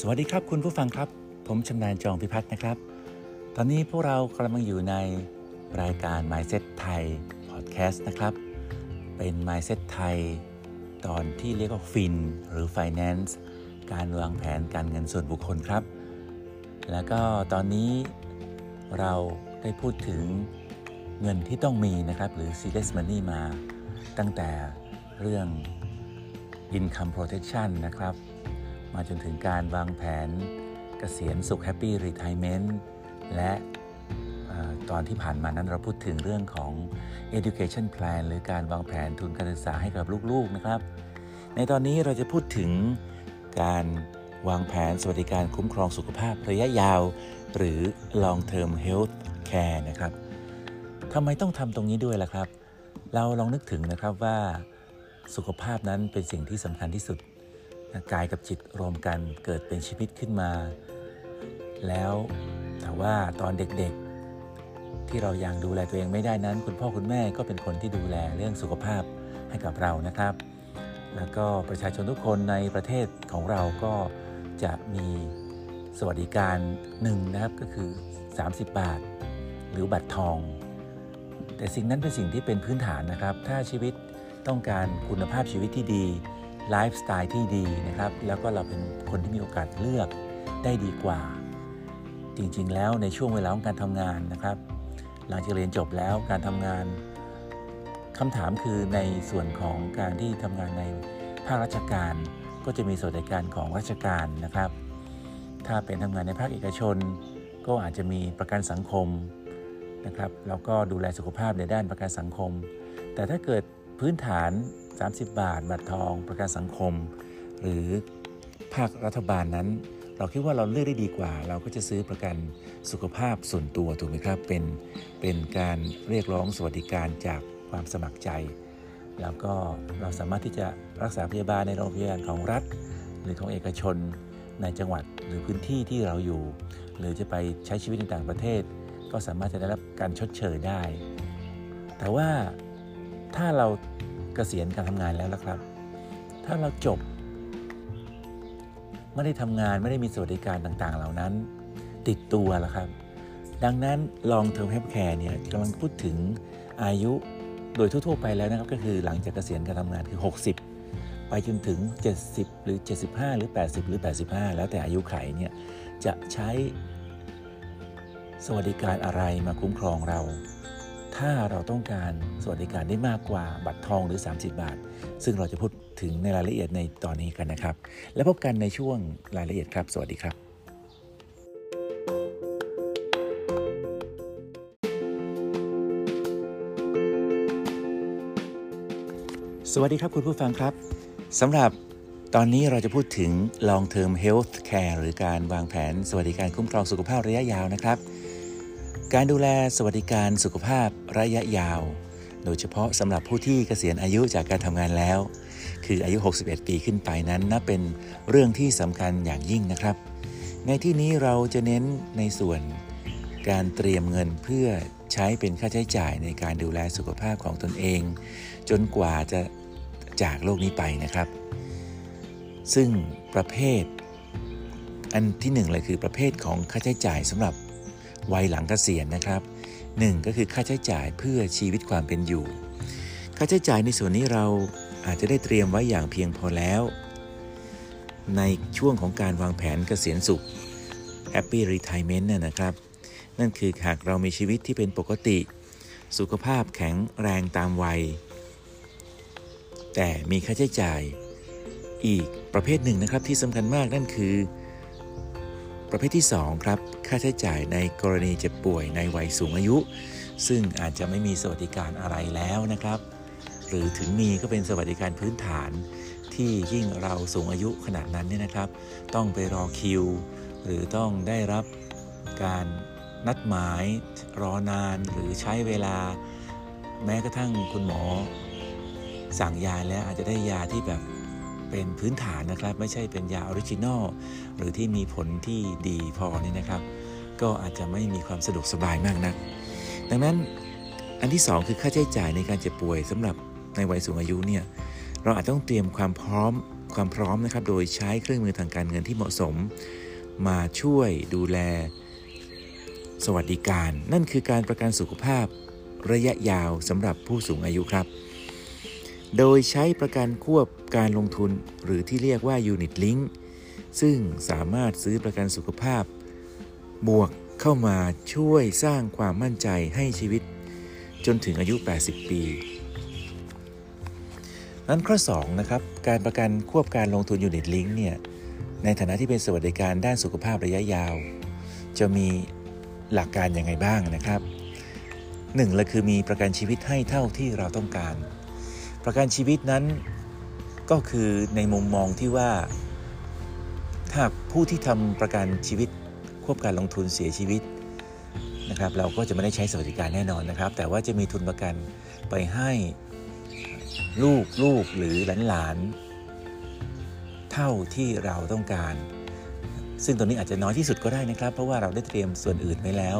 สวัสดีครับคุณผู้ฟังครับ ผมชำนาญจองพิพัฒน์นะครับ ตอนนี้พวกเรากำลังอยู่ในรายการ Mindset ไทยพอดแคสต์นะครับ เป็น Mindset ไทยตอนที่เรียกว่าฟินหรือ Finance การวางแผนการเงินส่วนบุคคลครับ แล้วก็ตอนนี้เราได้พูดถึงเงินที่ต้องมีนะครับ หรือ serious money มา ตั้งแต่เรื่อง income protection นะครับ มาจนถึงการวางแผนเกษียณสุข Happy Retirement และตอนที่ผ่านมานั้นเราพูดถึงเรื่องของ education plan หรือการวางแผนทุนการศึกษาให้กับลูกๆนะครับ ในตอนนี้เราจะพูดถึงการวางแผนสวัสดิการคุ้มครองสุขภาพระยะยาว หรือ long term health care นะครับทำไมต้องทำตรงนี้ด้วยล่ะครับ เราลองนึกถึงนะครับว่าสุขภาพนั้นเป็นสิ่งที่สำคัญที่สุด กายกับจิตรวมกันเกิดเป็นชีวิตขึ้นมา แล้วแต่ว่าตอนเด็กๆ ที่เรายังดูแลตัวเองไม่ได้นั้น คุณพ่อคุณแม่ก็เป็นคนที่ดูแลเรื่องสุขภาพให้กับเรานะครับ แล้วก็ประชาชนทุกคนในประเทศของเราก็จะมีสวัสดิการหนึ่งนะครับก็คือ 30 บาท หรือบัตรทอง แต่สิ่งนั้นเป็นสิ่งที่เป็นพื้นฐานนะครับ ถ้าชีวิตต้องการคุณภาพชีวิตที่ดี ไลฟ์สไตล์ที่ดีนะครับ แล้วก็เราเป็นคนที่มีโอกาสเลือกได้ดีกว่า จริงๆ แล้วในช่วงเวลาของการทำงานนะครับ หลังจากเรียนจบแล้วการทำงานคำถามคือในส่วนของการที่ทำงานในภาคราชการ ก็จะมีสวัสดิการของราชการนะครับ ถ้าเป็นทำงานในภาคเอกชน ก็อาจจะมีประกันสังคมนะครับแล้วก็ดูแลสุขภาพในด้านประกันสังคม แต่ถ้าเกิดพื้นฐาน 30 บาท บัตรทองประกันสังคม หรือภาครัฐบาลนั้น เราคิดว่าเราเลือกได้ดีกว่า เราก็จะซื้อประกันสุขภาพส่วนตัวถูกไหมครับเป็นเป็นการเรียกร้องสวัสดิการจากความสมัครใจ แล้วก็เราสามารถที่จะรักษาพยาบาลในโรงพยาบาลของรัฐ หรือของเอกชนในจังหวัดหรือพื้นที่ที่เราอยู่ หรือจะไปใช้ชีวิตในต่างประเทศ ก็สามารถจะได้รับการชดเชยได้ แต่ว่าถ้าเรา กษียณการทำงานแล้วนะครับ ถ้าเราจบ ไม่ได้ทำงานไม่ได้มีสวัสดิการต่างๆ เหล่านั้น ติดตัวแล้วครับ ดังนั้นลองเทอมเฮปแคร์เนี่ยกำลังพูดถึงอายุโดยทั่ว ๆ ไปแล้วนะครับ ก็คือหลังจากเกษียณการทำงานคือ 60 ไปจนถึง 70 หรือ 75 หรือ 80 หรือ 85 แล้วแต่อายุไขเนี่ยจะใช้สวัสดิการอะไรมาคุ้มครองเรา ถ้าเราต้องการสวัสดิการได้มากกว่าบัตรทองหรือ 30 บาท ซึ่งเราจะพูดถึงในรายละเอียดในตอนนี้กันนะครับ แล้วพบกันในช่วงรายละเอียดครับ สวัสดีครับสวัสดีครับคุณผู้ฟังครับสำหรับตอนนี้เราจะพูดถึง long term health care หรือการวางแผนสวัสดิการคุ้มครองสุขภาพระยะยาวนะครับ การดูแลสวัสดิการสุขภาพระยะยาว โดยเฉพาะสำหรับผู้ที่เกษียณอายุจากการทำงานแล้ว คืออายุ 61 ปีขึ้นไปนั้นนับเป็นเรื่องที่สำคัญอย่างยิ่งนะครับ ในที่นี้เราจะเน้นในส่วนการเตรียมเงินเพื่อใช้เป็นค่าใช้จ่ายในการดูแลสุขภาพของตนเอง จนกว่าจะจากโลกนี้ไปนะครับ ซึ่งประเภท อันที่หนึ่งเลยคือประเภทของค่าใช้จ่ายสำหรับ วัยหลังเกษียณนะครับหนึ่งก็คือค่าใช้จ่ายเพื่อชีวิตความเป็นอยู่ ค่าใช้จ่ายในส่วนนี้เราอาจจะได้เตรียมไว้อย่างเพียงพอแล้ว ในช่วงของการวางแผนเกษียณสุข Happy Retirement น่นะครับ นั่นคือหากเรามีชีวิตที่เป็นปกติ สุขภาพแข็งแรงตามวัย แต่มีค่าใช้จ่ายอีกประเภทหนึ่งนะครับที่สำคัญมากนั่นคือ ประเภทที่2ครับค่าใช้จ่ายในกรณีเจ็บป่วยในวัยสูงอายุ ซึ่งอาจจะไม่มีสวัสดิการอะไรแล้วนะครับ หรือถึงมีก็เป็นสวัสดิการพื้นฐาน ที่ยิ่งเราสูงอายุขนาดนั้นเนี่ยนะครับ ต้องไปรอคิว หรือต้องได้รับการนัดหมายรอนานหรือใช้เวลา แม้กระทั่งคุณหมอ สั่งยาแล้วอาจจะได้ยาที่แบบ เป็นพื้นฐานนะครับ ไม่ใช่เป็นยา original หรือที่มีผลที่ดีพอนี่นะครับ ก็อาจจะไม่มีความสะดวกสบายมากนัก ดังนั้นอันที่ 2 คือค่าใช้จ่ายในการเจ็บป่วยสำหรับในวัยสูงอายุเนี่ยเราอาจต้องเตรียมความพร้อมความพร้อมนะครับ โดยใช้เครื่องมือทางการเงินที่เหมาะสม มาช่วยดูแล สวัสดิการ นั่นคือการประกันสุขภาพระยะยาวสำหรับผู้สูงอายุครับ โดยใช้ประกันควบการลงทุนหรือที่เรียกว่า Unit Link ซึ่งสามารถซื้อประกันสุขภาพ บวกเข้ามาช่วยสร้างความมั่นใจให้ชีวิต จนถึงอายุ 80 ปี นั้นข้อ 2 นะครับ การประกันควบการลงทุน Unit Link เนี่ย ในฐานะที่เป็นสวัสดิการด้านสุขภาพระยะยาว จะมีหลักการยังไงบ้างนะครับหนึ่งเลยคือมีประกันชีวิตให้เท่าที่เราต้องการ ประกันชีวิตนั้นก็คือในมุมมองที่ว่าถ้าผู้ที่ทำประกันชีวิตควบการลงทุนเสียชีวิตนะครับ เราก็จะไม่ได้ใช้สวัสดิการแน่นอนนะครับ แต่ว่าจะมีทุนประกันไปให้ลูกลูกหรือหลานหลานเท่าที่เราต้องการ ซึ่งตัวนี้อาจจะน้อยที่สุดก็ได้นะครับ เพราะว่าเราได้เตรียมส่วนอื่นไว้แล้ว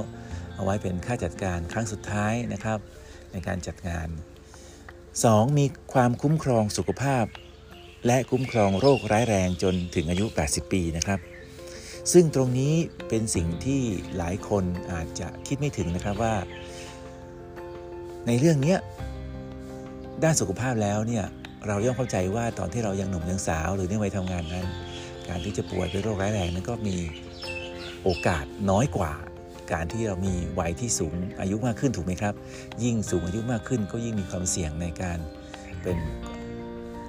เอาไว้เป็นค่าจัดการครั้งสุดท้ายนะครับ ในการจัดงาน 2. มีความคุ้มครองสุขภาพ และคุ้มครองโรคร้ายแรงจนถึงอายุ 80 ปีนะครับ ซึ่งตรงนี้เป็นสิ่งที่หลายคนอาจจะคิดไม่ถึงนะครับว่า ในเรื่องนี้ด้านสุขภาพแล้วเนี่ยเราย่อมเข้าใจว่าตอนที่เรายังหนุ่มยังสาวหรือในวัยทำงานนั้น การที่จะป่วยเป็นโรคร้ายแรงนั้นก็มีโอกาสน้อยกว่า การที่เรามีวัยที่สูงอายุมากขึ้นถูกไหมครับ ยิ่งสูงอายุมากขึ้น ก็ยิ่งมีความเสี่ยงในการเป็น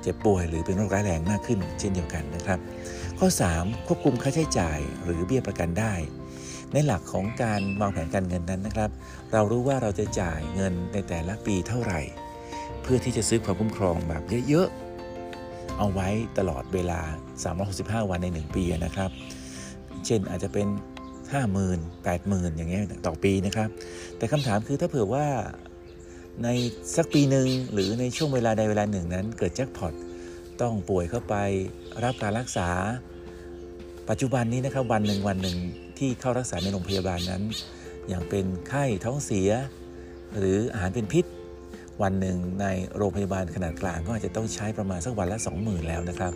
เจ็บป่วยหรือเป็นโรคร้ายแรงมากขึ้น เช่นเดียวกันนะครับ ข้อ 3 ควบคุมค่าใช้จ่ายหรือเบี้ยประกันได้ ในหลักของการวางแผนการเงินนั้นนะครับ เรารู้ว่าเราจะจ่ายเงินในแต่ละปีเท่าไหร่ เพื่อที่จะซื้อความคุ้มครองแบบเยอะๆเอาไว้ตลอดเวลา 365 วันใน 1 ปีนะครับ เช่นอาจจะเป็น 50,000 80,000อย่างเงี้ยต่อปีนะครับ แต่คำถามคือถ้าเผื่อว่าในสักปีหนึ่งหรือในช่วงเวลาใดเวลาหนึ่งนั้น เกิดแจ็คพอตต้องป่วยเข้าไปรับการรักษา ปัจจุบันนี้นะครับวันหนึ่งวันหนึ่งที่เข้ารักษาในโรงพยาบาลนั้น อย่างเป็นไข้ท้องเสีย หรืออาหารเป็นพิษ วันหนึ่งในโรงพยาบาลขนาดกลางก็อาจจะต้องใช้ประมาณสักวันละ 20,000 แล้วนะครับ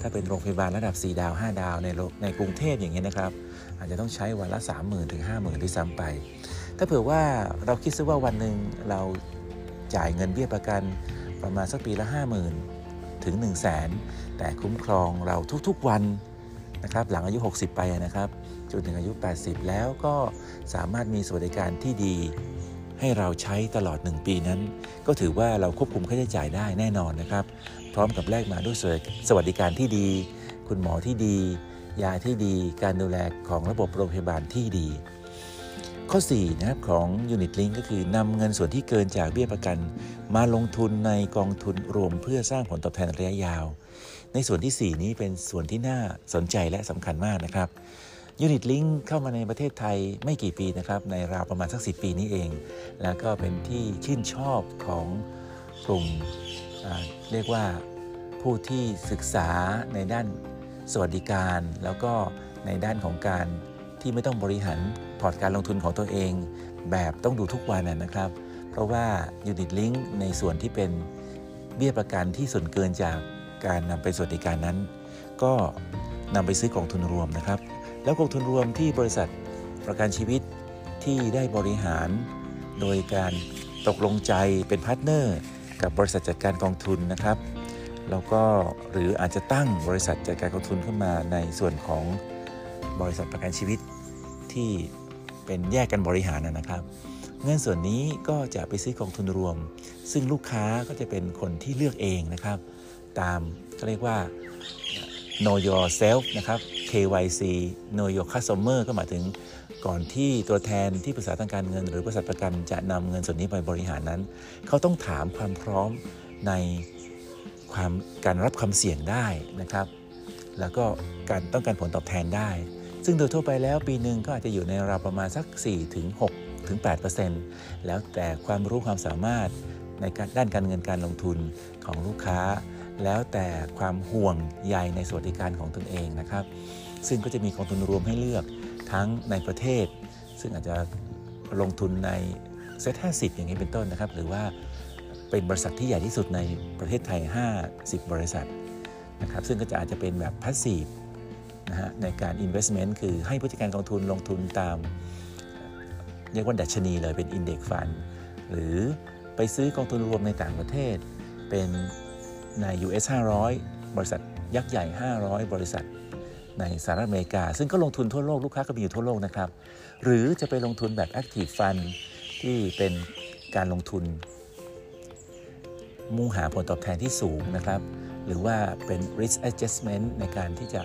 ถ้าเป็นโรงพยาบาลระดับ 4 ดาว 5 ดาวในในกรุงเทพอย่างเงี้ยนะครับ อาจจะต้องใช้วันละ 30,000 ถึง 50,000ด้วยซ้ำไป ถ้าเผื่อว่าเราคิดซะว่าวันหนึ่งเราจ่ายเงินเบี้ยประกันประมาณสักปีละ 50,000 ถึง 1 0 0 0 0แสนแต่คุ้มครองเราทุกๆวันนะครับหลังอายุ 60 ไปนะครับจนถึงอายุ 80 แล้วก็สามารถมีสวัสดิการที่ดี ให้เราใช้ตลอด 1 ปีนั้น ก็ถือว่าเราควบคุมค่าใช้จ่ายได้แน่นอนนะครับ พร้อมกับแลกมาด้วยสวัสดิการที่ดี คุณหมอที่ดี ยาที่ดี การดูแลของระบบโรงพยาบาลที่ดี ข้อ4นะครับของ Unit Link ก็คือนำเงินส่วนที่เกินจากเบี้ยประกัน มาลงทุนในกองทุนรวมเพื่อสร้างผลตอบแทนระยะยาว ในส่วนที่ 4 นี้เป็นส่วนที่น่าสนใจและสำคัญมากนะครับ Unit Link เข้ามาในประเทศไทยไม่กี่ปีนะครับ ในราวประมาณสัก 10 ปีนี้เอง แล้วก็เป็นที่ชื่นชอบของกลุ่มเรียกว่าผู้ที่ศึกษาในด้านสวัสดิการ แล้วก็ในด้านของการที่ไม่ต้องบริหารพอร์ตการลงทุนของตัวเอง แบบต้องดูทุกวันนะครับ เพราะว่า Unit Link ในส่วนที่เป็นเบี้ยประกันที่ส่วนเกินจากการนำไปสวัสดิการนั้น ก็นำไปซื้อกองทุนรวมนะครับ แล้วกองทุนรวมที่บริษัทประกันชีวิตที่ได้บริหาร โดยการตกลงใจเป็น partner กับบริษัทจัดการกองทุนนะครับแล้วก็หรืออาจจะตั้งบริษัทจัดการกองทุนขึ้นมาในส่วนของบริษัทประกันชีวิตที่เป็นแยกกันบริหารนะครับ เงินส่วนนี้ก็จะไปซื้อกองทุนรวม ซึ่งลูกค้าก็จะเป็นคนที่เลือกเองนะครับ ตามก็เรียกว่า know yourself นะครับ KYC know your customer ก็หมายถึงก่อนที่ตัวแทนที่ปรึกษาทางการเงิน หรือบริษัทประกันจะนำเงินส่วนนี้ไปบริหารนั้น เขาต้องถามความพร้อมในความการรับความเสี่ยงได้นะครับ แล้วก็การต้องการผลตอบแทนได้ ซึ่งโดยทั่วไปแล้วปีหนึ่งก็อาจจะอยู่ในราวประมาณสัก 4 ถึง6ถึง8%แล้วแต่ความรู้ความสามารถในด้านการเงินการลงทุนของลูกค้า แล้วแต่ความห่วงใยในสวัสดิการของตนเองนะครับ ซึ่งก็จะมีกองทุนรวมให้เลือกทั้งในประเทศ ซึ่งอาจจะลงทุนในเซ็ต50อย่างนี้เป็นต้นนะครับ หรือว่าเป็นบริษัทที่ใหญ่ที่สุดในประเทศไทย 50 บริษัทนะครับซึ่งก็จะอาจจะเป็นแบบ passive นะฮะในการ investment คือให้ผู้จัดการกองทุนลงทุนตาม เรียกว่าดัชนีเลยเป็น index fund หรือไปซื้อกองทุนรวมในต่างประเทศ เป็นใน US 500 บริษัทยักษ์ใหญ่ 500 บริษัท ในสหรัฐอเมริกา ซึ่งก็ลงทุนทั่วโลก ลูกค้าก็มีอยู่ทั่วโลกนะครับ หรือจะไปลงทุนแบบ active fund ที่เป็นการลงทุน มุ่งหาผลตอบแทนที่สูงนะครับ หรือว่าเป็น risk adjustment ในการที่จะ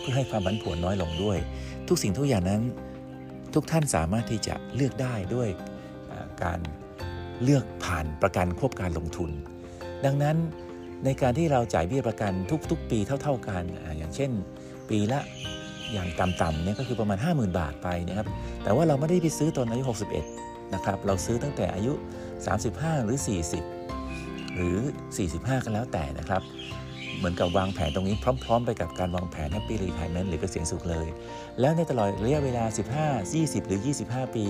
เพื่อให้ความผันผวนน้อยลงด้วย ทุกสิ่งทุกอย่างนั้นทุกท่านสามารถที่จะเลือกได้ด้วยการเลือกผ่านประกันควบการลงทุน ดังนั้นในการที่เราจ่ายเบี้ยประกันทุก ๆ ปีเท่า ๆกันออย่างเช่น ปีละอย่างต่ำๆเนี่ยก็คือประมาณ 50,000 บาทไปนะครับ แต่ว่าเราไม่ได้ไปซื้อตอนอายุ 61 นะครับ เราซื้อตั้งแต่อายุ 35 หรือ 40 หรือ 45 ก็แล้วแต่นะครับ เหมือนกับวางแผนตรงนี้พร้อม ๆ ไปกับการวางแผน Happy Retirement หรือเกษียณสุขเลย แล้วในตลอดระยะเวลา 15 20 หรือ 25 ปี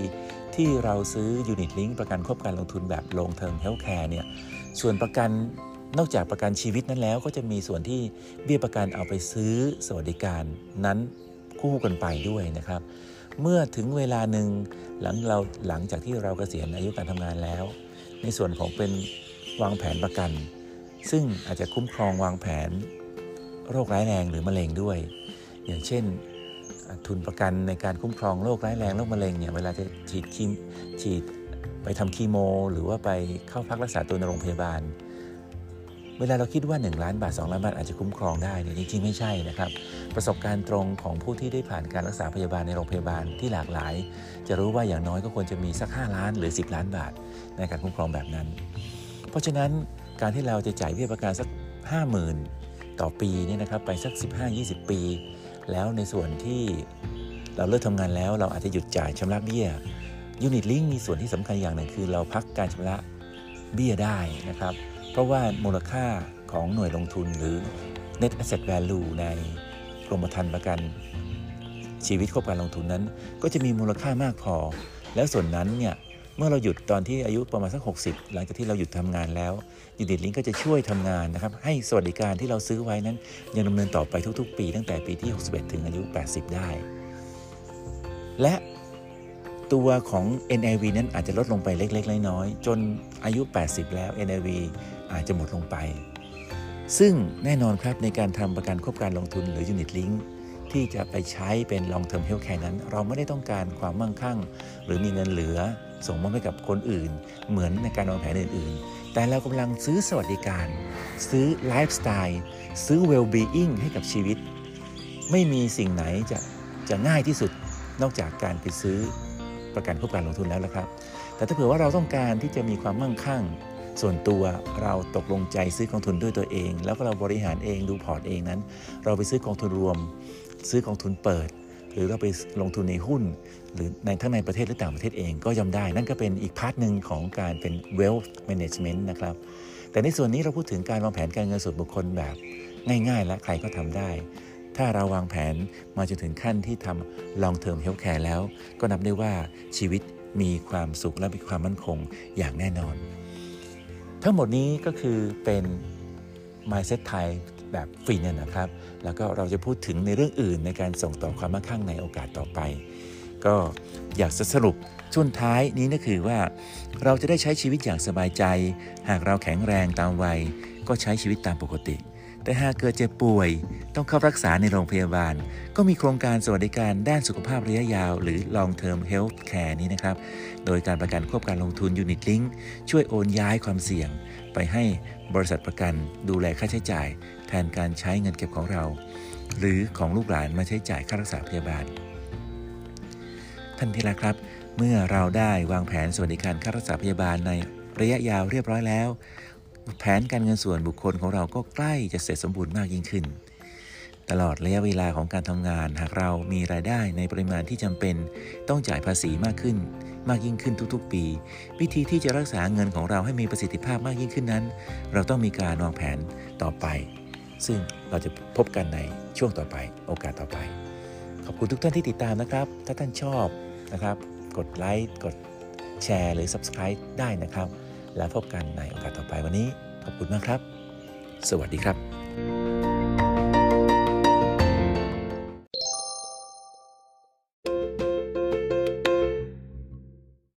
ที่เราซื้อ Unit Link ประกันควบการลงทุนแบบ Long Term Healthcare เนี่ย ส่วนประกัน นอกจากประกันชีวิตนั้นแล้ว ก็จะมีส่วนที่เบี้ยประกันเอาไปซื้อสวัสดิการนั้นคู่กันไปด้วยนะครับ เมื่อถึงเวลาหนึ่งหลังเราหลังจากที่เราเกษียณอายุการทำงานแล้ว ในส่วนของเป็นวางแผนประกัน ซึ่งอาจจะคุ้มครองวางแผน โรคร้ายแรงหรือมะเร็งด้วย อย่างเช่นทุนประกันในการคุ้มครองโรคร้ายแรงโรคมะเร็งเนี่ยเวลาจะฉีดคีมฉีดไปทำคีโม หรือว่าไปเข้าพักรักษาตัวในโรงพยาบาล เวลาเราคิดว่า 1 ล้านบาท 2 ล้านบาทอาจจะคุ้มครองได้เนี่ยจริงๆไม่ใช่นะครับ ประสบการณ์ตรงของผู้ที่ได้ผ่านการรักษาพยาบาลในโรงพยาบาลที่หลากหลาย จะรู้ว่าอย่างน้อยก็ควรจะมีสัก 5 ล้านหรือ 10 ล้านบาท ในการคุ้มครองแบบนั้น เพราะฉะนั้นการที่เราจะจ่ายเบี้ยประกันสัก 50,000 ต่อปีเนี่ยนะครับไปสัก 15-20 ปี แล้วในส่วนที่เราเลิกทำงานแล้วเราอาจจะหยุดจ่ายชำระเบี้ยยูนิตลิงมีส่วนที่สำคัญอย่างหนึ่งคือ เราพักการชำระเบี้ยได้นะครับ เพราะว่ามูลค่าของหน่วยลงทุนหรือ net asset value ในกรมธรรม์ประกัน ชีวิตควบการลงทุนนั้น ก็จะมีมูลค่ามากพอ แล้วส่วนนั้นเนี่ยเมื่อเราหยุดตอนที่อายุประมาณสัก 60 หลังจากที่เราหยุดทำงานแล้วยูนิตลิงก็จะช่วยทำงานนะครับ ให้สวัสดิการที่เราซื้อไว้นั้น ยังดำเนินต่อไปทุกๆ ปี ตั้งแต่ปีที่ 61 ถึงอายุ 80 ได้ และตัวของ NAV นั้นอาจจะลดลงไปเล็ก ๆ น้อยๆจนอายุ 80 แล้ว NAV อาจจะหมดลงไป ซึ่งแน่นอนครับในการทำประกันควบการลงทุนหรือ Unit Link ที่จะไปใช้เป็น Long Term Health Care นั้น เราไม่ได้ต้องการความมั่งคั่ง หรือมีเงินเหลือ ส่งมอบให้กับคนอื่น เหมือนในการวางแผนอื่น ๆ แต่เรากำลังซื้อสวัสดิการ ซื้อไลฟ์สไตล์ซื้อ well-being ให้กับชีวิต ไม่มีสิ่งไหนจะจะง่ายที่สุดนอกจากการไปซื้อประกันควบการลงทุนแล้วละครับ แต่ถ้าเผื่อว่าเราต้องการที่จะมีความมั่งคั่ง ส่วนตัวเราตกลงใจซื้อกองทุนด้วยตัวเอง แล้วก็เราบริหารเองดูพอร์ตเองนั้น เราไปซื้อกองทุนรวม ซื้อกองทุนเปิด หรือเราไปลงทุนในหุ้น หรือในทั้งในประเทศหรือต่างประเทศเองก็ย่อมได้ นั่นก็เป็นอีก part หนึ่งของการเป็น wealth management นะครับ แต่ในส่วนนี้เราพูดถึงการวางแผนการเงินส่วนบุคคลแบบง่ายๆ และใครก็ทำได้ ถ้าเราวางแผนมาจนถึงขั้นที่ทำ long term health care แล้ว ก็นับได้ว่าชีวิตมีความสุขและมีความมั่นคงอย่างแน่นอน ทั้งหมดนี้ก็คือเป็น mindset ไทยแบบฟรีเนี่ยนะครับ แล้วก็เราจะพูดถึงในเรื่องอื่นในการส่งต่อความมั่งคั่งในโอกาสต่อไป ก็อยากจะสรุปช่วงท้ายนี้ก็คือว่า เราจะได้ใช้ชีวิตอย่างสบายใจ หากเราแข็งแรงตามวัย ก็ใช้ชีวิตตามปกติ แต่หากเกิดเจ็บป่วย ต้องเข้ารักษาในโรงพยาบาล ก็มีโครงการสวัสดิการด้านสุขภาพระยะยาว หรือ long term health care นี้นะครับ โดยการประกันควบการลงทุน Unit Link ช่วยโอนย้ายความเสี่ยง ไปให้บริษัทประกันดูแลค่าใช้จ่าย แทนการใช้เงินเก็บของเรา หรือของลูกหลานมาใช้จ่ายค่ารักษาพยาบาล ท่านที่รักครับ เมื่อเราได้วางแผนสวัสดิการค่ารักษาพยาบาลในระยะยาวเรียบร้อยแล้ว แผนการเงินส่วนบุคคลของเราก็ใกล้จะเสร็จสมบูรณ์มากยิ่งขึ้น ตลอดระยะเวลาของการทำงาน หากเรามีรายได้ในปริมาณที่จำเป็น ต้องจ่ายภาษีมากขึ้น มากยิ่งขึ้นทุกๆ ปี วิธีที่จะรักษาเงินของเราให้มีประสิทธิภาพมากยิ่งขึ้นนั้น เราต้องมีการวางแผนต่อไป ซึ่งเราจะพบกันในช่วงต่อไป โอกาสต่อไป ขอบคุณทุกท่านที่ติดตามนะครับ ถ้าท่านชอบนะครับ กดไลค์กดแชร์หรือ Subscribe ได้นะครับ แล้วพบกันในโอกาสต่อไปวันนี้ขอบคุณมากครับ สวัสดีครับ